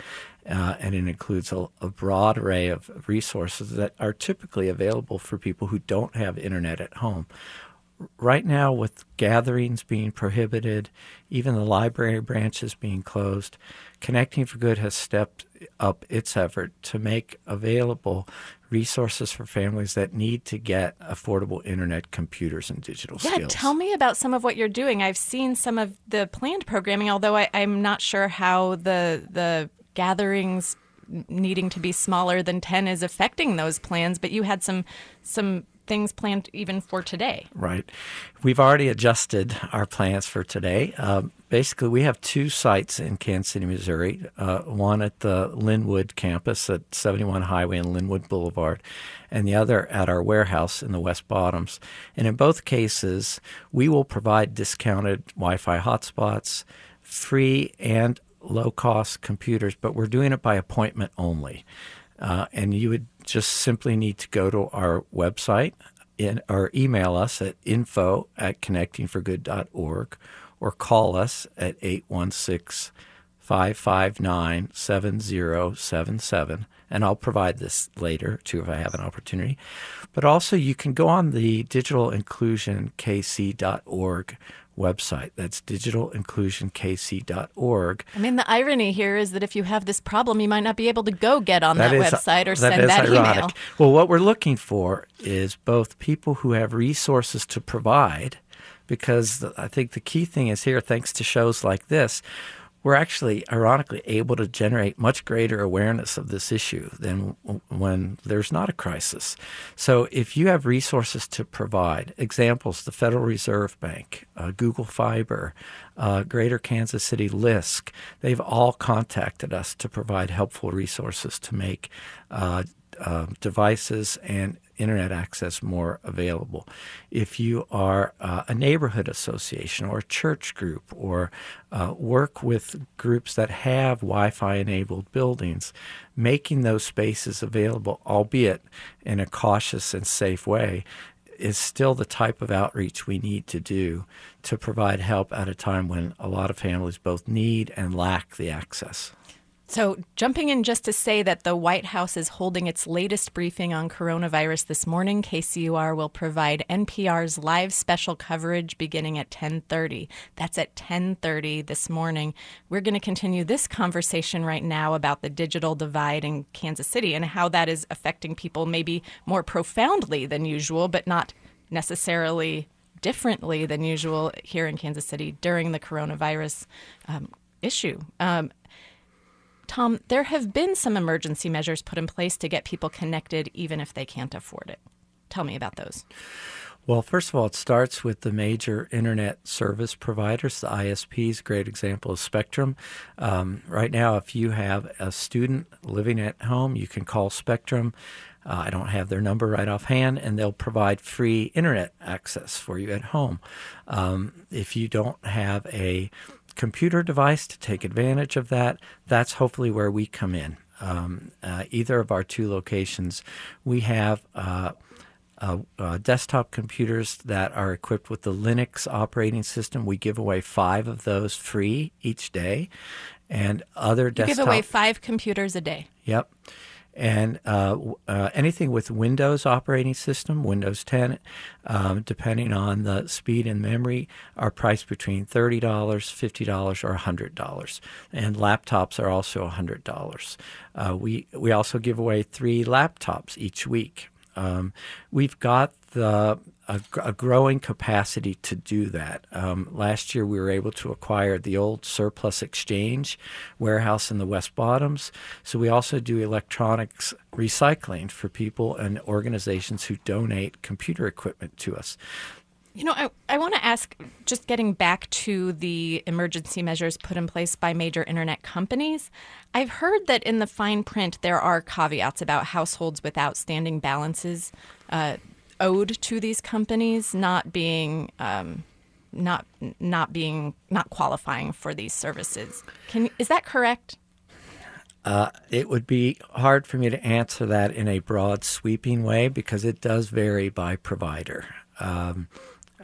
Uh, and it includes a, a, broad array of resources that are typically available for people who don't have internet at home right now, with gatherings being prohibited, even the library branches being closed, Connecting for Good has stepped up its effort to make available resources for families that need to get affordable internet computers and digital yeah, skills. tell me about some of what you're doing. I've seen some of the planned programming, although I, I'm not sure how the the gatherings needing to be smaller than 10 is affecting those plans but you had some some things planned even for today. Right. We've already adjusted our plans for today. Uh, basically, we have two sites in Kansas City, Missouri uh, one at the Linwood campus at 71 Highway and Linwood Boulevard, and the other at our warehouse in the West Bottoms. And in both cases, we will provide discounted Wi Fi hotspots, free and low cost computers, but we're doing it by appointment only. Uh, and you would just simply need to go to our website in, or email us at info at connectingforgood.org or call us at 816 559 7077. And I'll provide this later too if I have an opportunity. But also, you can go on the digitalinclusionkc.org website. That's digitalinclusionkc.org. I mean, the irony here is that if you have this problem, you might not be able to go get on that, that is, website or that send that ironic. email. Well, what we're looking for is both people who have resources to provide, because I think the key thing is here, thanks to shows like this, we're actually, ironically, able to generate much greater awareness of this issue than when there's not a crisis. So, if you have resources to provide, examples, the Federal Reserve Bank, uh, Google Fiber, uh, Greater Kansas City LISC, they've all contacted us to provide helpful resources to make uh, uh devices and internet access more available. If you are uh, a neighborhood association or a church group or uh, work with groups that have Wi Fi enabled buildings, making those spaces available, albeit in a cautious and safe way, is still the type of outreach we need to do to provide help at a time when a lot of families both need and lack the access. So, jumping in just to say that the White House is holding its latest briefing on coronavirus this morning. KCUR will provide NPR's live special coverage beginning at 10:30. That's at 10:30 this morning. We're going to continue this conversation right now about the digital divide in Kansas City and how that is affecting people maybe more profoundly than usual, but not necessarily differently than usual here in Kansas City during the coronavirus um, issue. Um, Tom, there have been some emergency measures put in place to get people connected even if they can't afford it. Tell me about those. Well, first of all, it starts with the major internet service providers, the ISPs. Great example is Spectrum. Um, right now, if you have a student living at home, you can call Spectrum. Uh, I don't have their number right offhand, and they'll provide free internet access for you at home. Um, if you don't have a computer device to take advantage of that, that's hopefully where we come in. Um, uh, either of our two locations, we have uh, uh, uh, desktop computers that are equipped with the Linux operating system. We give away five of those free each day, and other you desktop. give away five computers a day. Yep and uh, uh, anything with Windows operating system, Windows 10, um, depending on the speed and memory, are priced between $30, $50, or $100. And laptops are also $100. Uh, we, we also give away three laptops each week. Um, we've got the a, a, growing capacity to do that. Um, last year, we were able to acquire the old Surplus Exchange warehouse in the West Bottoms. So we also do electronics recycling for people and organizations who donate computer equipment to us. You know, I, I want to ask, just getting back to the emergency measures put in place by major internet companies, I've heard that in the fine print there are caveats about households with outstanding balances uh, owed to these companies not being um, not not being not qualifying for these services. Can is that correct? Uh, it would be hard for me to answer that in a broad, sweeping way because it does vary by provider. Um,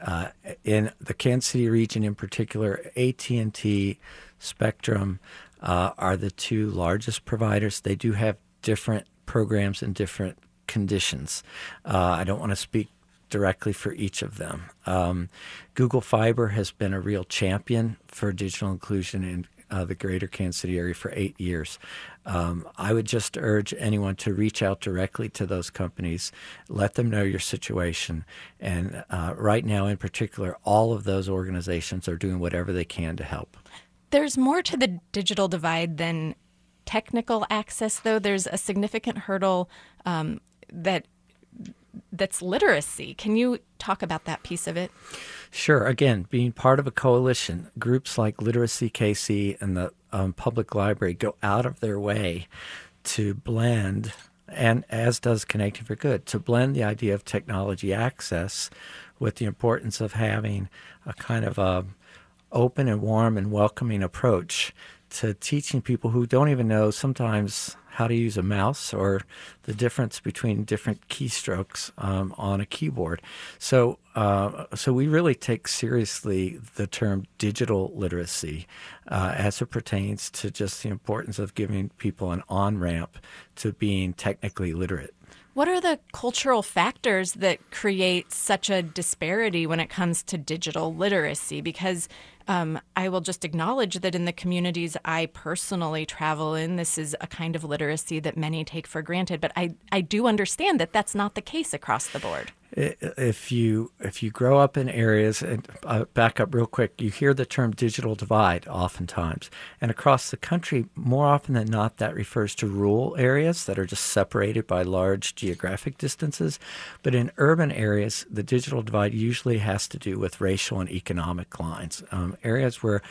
uh, in the Kansas City region, in particular, AT and T, Spectrum uh, are the two largest providers. They do have different programs and different conditions. Uh, I don't want to speak directly for each of them. Um, Google Fiber has been a real champion for digital inclusion in uh, the greater Kansas City area for eight years. Um, I would just urge anyone to reach out directly to those companies, let them know your situation. And uh, right now, in particular, all of those organizations are doing whatever they can to help. There's more to the digital divide than technical access, though. There's a significant hurdle um, that that's literacy. Can you talk about that piece of it? Sure. Again, being part of a coalition, groups like Literacy KC and the um, Public Library go out of their way to blend, and as does Connecting for Good, to blend the idea of technology access with the importance of having a kind of a open and warm and welcoming approach to teaching people who don't even know sometimes how to use a mouse or the difference between different keystrokes um, on a keyboard. So, uh, so we really take seriously the term digital literacy uh, as it pertains to just the importance of giving people an on ramp to being technically literate. What are the cultural factors that create such a disparity when it comes to digital literacy? Because um, I will just acknowledge that in the communities I personally travel in, this is a kind of literacy that many take for granted. But I, I do understand that that's not the case across the board if you if you grow up in areas and uh, back up real quick you hear the term digital divide oftentimes. And across the country more often than not that refers to rural areas that are just separated by large geographic distances. But in urban areas the digital divide usually has to do with racial and economic lines um, areas where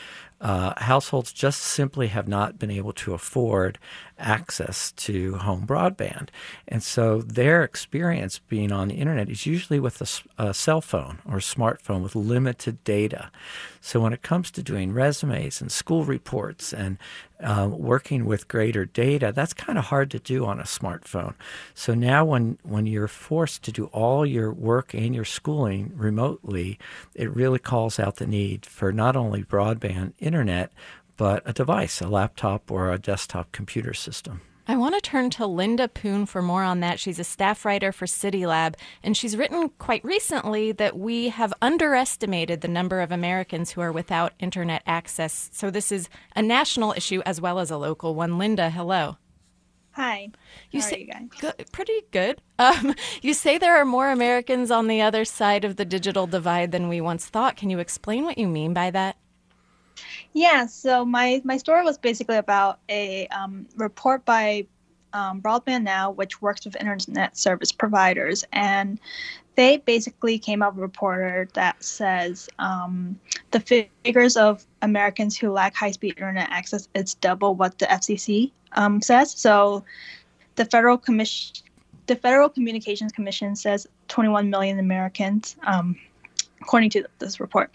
uh, households just simply have not been able to afford access to home broadband. And so their experience being on the internet is usually with a, a, cell phone or smartphone with limited data. So when it comes to doing resumes and school reports and uh, working with greater data, that's kind of hard to do on a smartphone. So now, when, when you're forced to do all your work and your schooling remotely, it really calls out the need for not only broadband internet, but a device, a laptop or a desktop computer system. I want to turn to Linda Poon for more on that. She's a staff writer for CityLab, and she's written quite recently that we have underestimated the number of Americans who are without internet access. So this is a national issue as well as a local one. Linda, hello. Hi. You How say, are you guys? Good, pretty good. Um, you say there are more Americans on the other side of the digital divide than we once thought. Can you explain what you mean by that? Yeah, so my, my story was basically about a um, report by um, Broadband Now, which works with internet service providers. And they basically came up with a reporter that says um, the figures of Americans who lack high speed internet access is double what the FCC um, says. So the federal commission. The Federal Communications Commission says 21 million Americans, um, according to this report,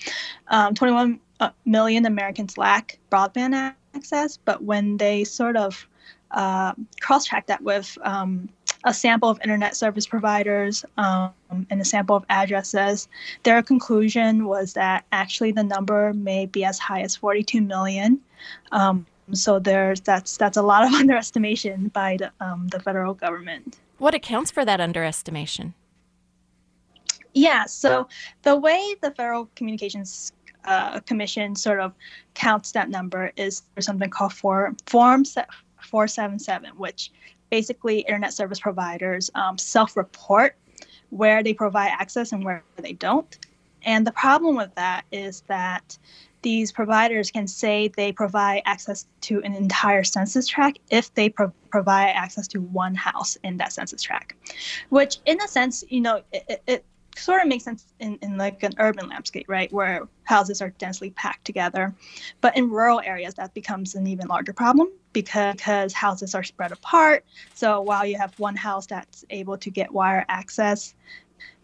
um, 21 uh, million Americans lack broadband access, but when they sort of uh, cross check that with um, a sample of internet service providers um, and a sample of addresses, their conclusion was that actually the number may be as high as 42 million. Um, so there's that's that's a lot of underestimation by the, um, the federal government. What accounts for that underestimation? Yeah, so the way the Federal Communications uh, Commission sort of counts that number is there's something called Form, form 477, which basically internet service providers um, self report where they provide access and where they don't. And the problem with that is that these providers can say they provide access to an entire census tract if they pro- provide access to one house in that census tract, which, in a sense, you know, it, it sort of makes sense in, in like an urban landscape, right, where houses are densely packed together. But in rural areas, that becomes an even larger problem because, because houses are spread apart. So while you have one house that's able to get wire access,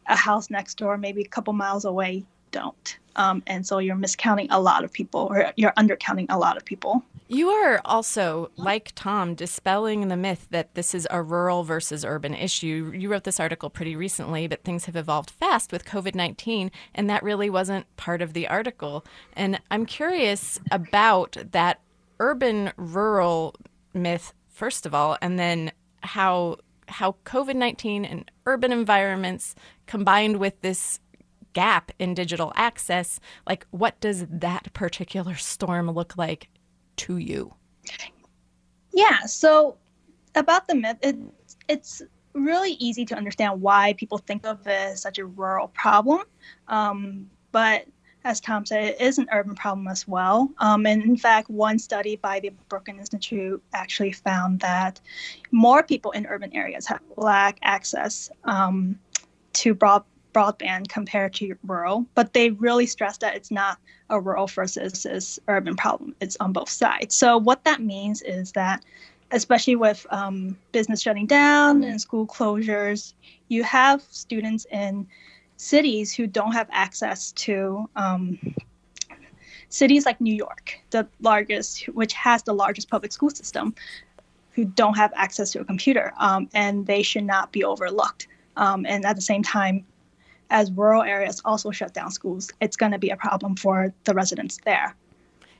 a house next door, maybe a couple miles away, don't. Um, and so you're miscounting a lot of people or you're undercounting a lot of people. You are also, like Tom, dispelling the myth that this is a rural versus urban issue. You wrote this article pretty recently, but things have evolved fast with COVID 19, and that really wasn't part of the article. And I'm curious about that urban rural myth, first of all, and then how how COVID 19 and urban environments combined with this gap in digital access, like what does that particular storm look like to you? Yeah, so about the myth, it, it's really easy to understand why people think of it as such a rural problem. Um, but as Tom said, it is an urban problem as well. Um, and in fact, one study by the Brookings Institute actually found that more people in urban areas have lack access um, to broad, broadband compared to rural. But they really stress that it's not a rural versus urban problem. It's on both sides. So what that means is that, especially with um, business shutting down and school closures, you have students in cities who don't have access to um, cities like New York, the largest, which has the largest public school system, who don't have access to a computer, um, and they should not be overlooked. Um, and at the same time, as rural areas also shut down schools, it's going to be a problem for the residents there.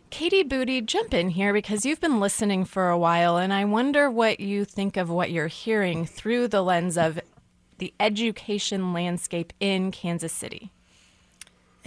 Katie Boody, jump in here because you've been listening for a while, and I wonder what you think of what you're hearing through the lens of the education landscape in Kansas City.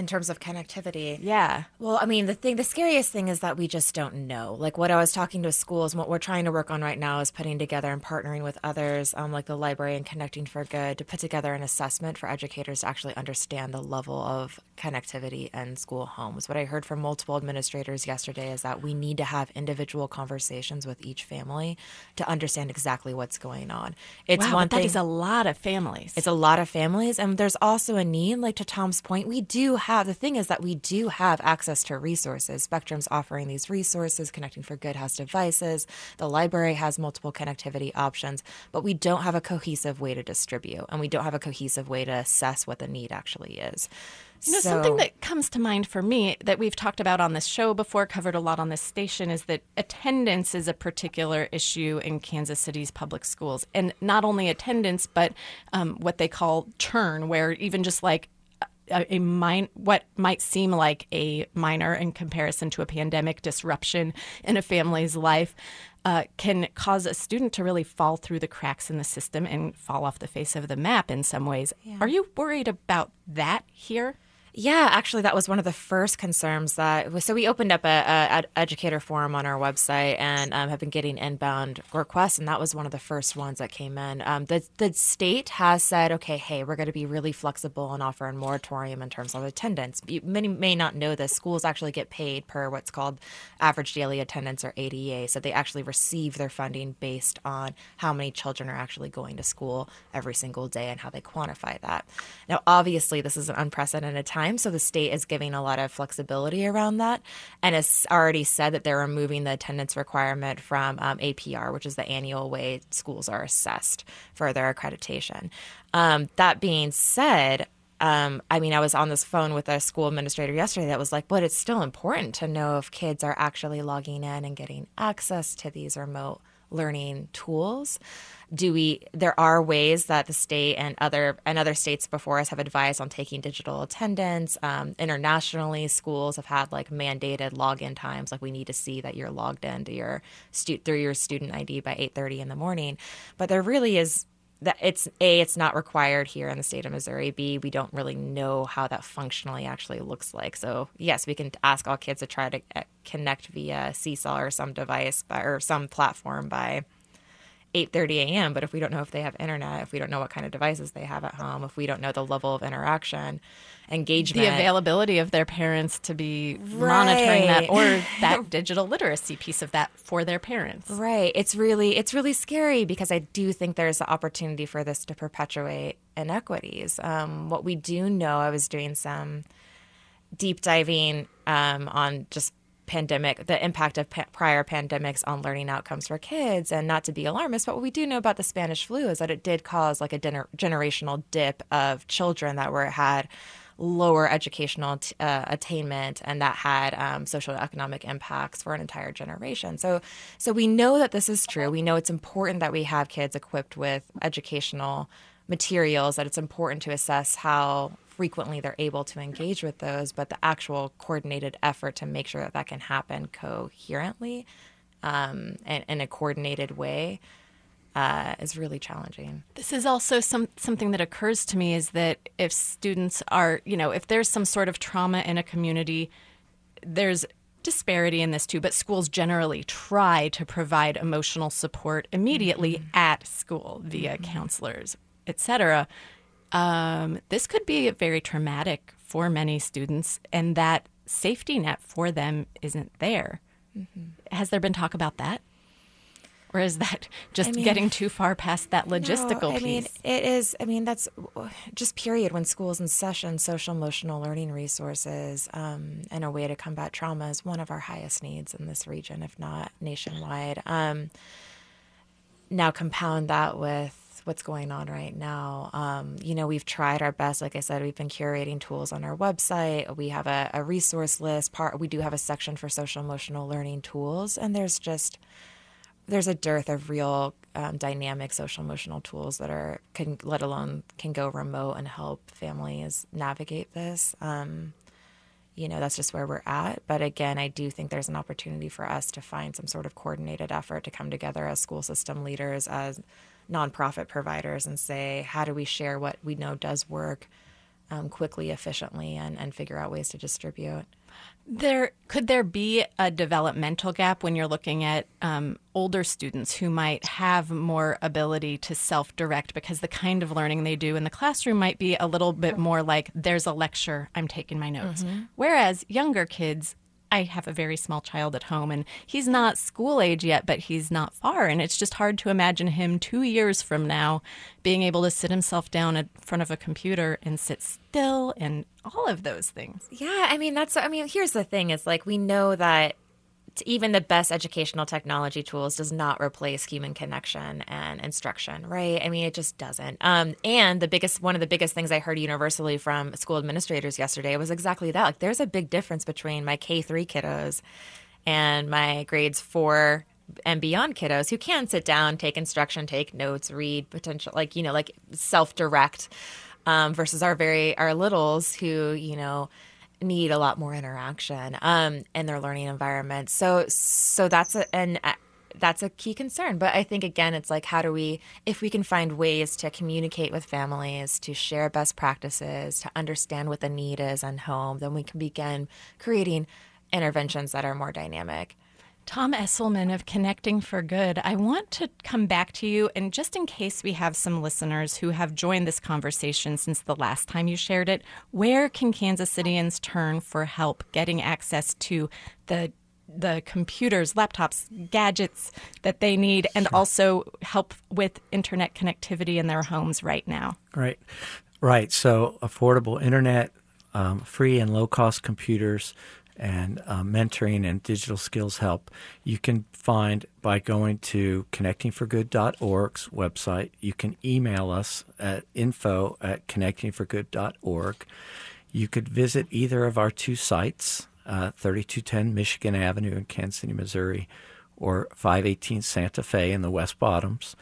In terms of connectivity. Yeah. Well, I mean, the thing, the scariest thing is that we just don't know. Like what I was talking to schools, and what we're trying to work on right now is putting together and partnering with others, um, like the library and Connecting for Good, to put together an assessment for educators to actually understand the level of connectivity in school homes. What I heard from multiple administrators yesterday is that we need to have individual conversations with each family to understand exactly what's going on. It's wow, one but that thing. is a lot of families. It's a lot of families, and there's also a need. Like to Tom's point, we do have the thing is that we do have access to resources. Spectrum's offering these resources. Connecting for Good has devices. The library has multiple connectivity options, but we don't have a cohesive way to distribute, and we don't have a cohesive way to assess what the need actually is. You know, So- something that comes to mind for me that we've talked about on this show before, covered a lot on this station, is that attendance is a particular issue in Kansas City's public schools. And not only attendance, but um, what they call churn, where even just like a, a min- what might seem like a minor in comparison to a pandemic disruption in a family's life uh, can cause a student to really fall through the cracks in the system and fall off the face of the map in some ways. Yeah. Are you worried about that here? Yeah, actually, that was one of the first concerns that. So we opened up a, a educator forum on our website and um, have been getting inbound requests, and that was one of the first ones that came in. Um, the the state has said, okay, hey, we're going to be really flexible and offer a moratorium in terms of attendance. Many may not know this. Schools actually get paid per what's called average daily attendance or ADA, so they actually receive their funding based on how many children are actually going to school every single day and how they quantify that. Now, obviously, this is an unprecedented time time. So the state is giving a lot of flexibility around that and has already said that they're removing the attendance requirement from um, APR, which is the annual way schools are assessed for their accreditation. Um, that being said, um, I mean, I was on this phone with a school administrator yesterday that was like, but it's still important to know if kids are actually logging in and getting access to these remote learning tools. Do we there are ways that the state and other and other states before us have advised on taking digital attendance. Um, internationally schools have had like mandated login times. Like we need to see that you're logged into your stu- through your student id by 8.30 in the morning. But there really is that it's a it's not required here in the state of missouri. B we don't really know how that functionally actually looks like. So yes we can ask all kids to try to uh, connect via seesaw or some device by, or some platform by 8:30 a.m. But if we don't know if they have internet, if we don't know what kind of devices they have at home, if we don't know the level of interaction, engagement, the availability of their parents to be right. monitoring that or that digital literacy piece of that for their parents. Right. It's really it's really scary because I do think there's an opportunity for this to perpetuate inequities. Um, what we do know, I was doing some deep diving um, on just pandemic, the impact of pa- prior pandemics on learning outcomes for kids, and not to be alarmist, but what we do know about the Spanish flu is that it did cause like a gener- generational dip of children that were had lower educational t- uh, attainment and that had um, social economic impacts for an entire generation. So, so we know that this is true. We know it's important that we have kids equipped with educational materials. That it's important to assess how frequently they're able to engage with those, but the actual coordinated effort to make sure that that can happen coherently um, and in a coordinated way uh, is really challenging. This is also some something that occurs to me is that if students are, you know, if there's some sort of trauma in a community, there's disparity in this too, but schools generally try to provide emotional support immediately mm-hmm. at school via mm-hmm. counselors, etc um, this could be very traumatic for many students, and that safety net for them isn't there. Mm-hmm. Has there been talk about that? Or is that just I mean, getting too far past that logistical no, I piece? mean, it is. I mean, that's just period. When school's in session, social emotional learning resources um, and a way to combat trauma is one of our highest needs in this region, if not nationwide. Um, now, compound that with what's going on right now. Um, you know, we've tried our best. Like I said, we've been curating tools on our website. We have a, a resource list. Part we do have a section for social emotional learning tools, and there's just there's a dearth of real um, dynamic social emotional tools that are can let alone can go remote and help families navigate this. Um, you know that's just where we're at but again i do think there's an opportunity for us to find some sort of coordinated effort to come together as school system leaders as nonprofit providers and say, how do we share what we know does work um, quickly, efficiently, and, and figure out ways to distribute. There could there be a developmental gap when you're looking at um, older students who might have more ability to self-direct because the kind of learning they do in the classroom might be a little bit more like there's a lecture, I'm taking my notes. Mm-hmm. Whereas younger kids I have a very small child at home and he's not school age yet, but he's not far. And it's just hard to imagine him two years from now being able to sit himself down in front of a computer and sit still and all of those things. Yeah. I mean, that's, I mean, here's the thing is like we know that even the best educational technology tools does not replace human connection and instruction, right? I mean, it just doesn't. Um, and the biggest, one of the biggest things I heard universally from school administrators yesterday was exactly that. Like, there's a big difference between my K three kiddos and my grades four and beyond kiddos who can sit down, take instruction, take notes, read potential, like you know, like self direct um, versus our very our littles who you know need a lot more interaction um, in their learning environment. So so that's a, an that's a key concern. But I think again, it's like how do we, if we can find ways to communicate with families, to share best practices, to understand what the need is in home, then we can begin creating interventions that are more dynamic. Tom Esselman of Connecting for Good, I want to come back to you. And just in case we have some listeners who have joined this conversation since the last time you shared it, where can Kansas Cityans turn for help getting access to the the computers, laptops, gadgets that they need, and sure. also help with internet connectivity in their homes right now. Right, right. So affordable internet, um, free and low cost computers, and uh, mentoring and digital skills help you can find by going to connectingforgood.org's website. You can email us at info at connectingforgood.org. You could visit either of our two sites, uh, 3210 Michigan Avenue in Kansas City, Missouri, or 518 Santa Fe in the West Bottoms.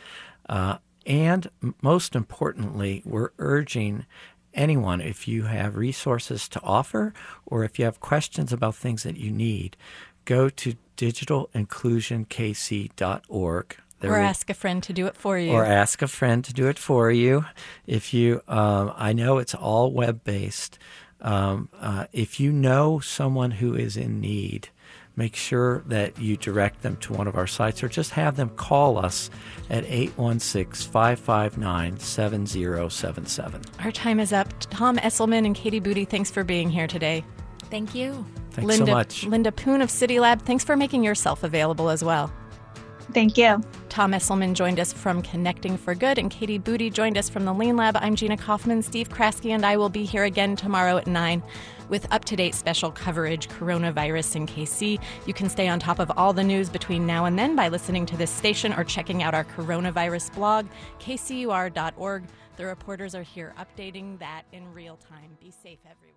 Uh, and most importantly, we're urging anyone, if you have resources to offer or if you have questions about things that you need, go to digitalinclusionkc.org. There or ask a friend to do it for you. Or ask a friend to do it for you. If you, um, I know it's all web based. Um, uh, if you know someone who is in need, make sure that you direct them to one of our sites or just have them call us at 816 559 7077. Our time is up. Tom Esselman and Katie Boody, thanks for being here today. Thank you. Thanks Linda, so much. Linda Poon of City Lab, thanks for making yourself available as well. Thank you. Tom Esselman joined us from Connecting for Good, and Katie Boody joined us from the Lean Lab. I'm Gina Kaufmann. Steve Kraske and I will be here again tomorrow at 9 with up to date special coverage coronavirus in KC. You can stay on top of all the news between now and then by listening to this station or checking out our coronavirus blog, kcur.org. The reporters are here updating that in real time. Be safe, everyone.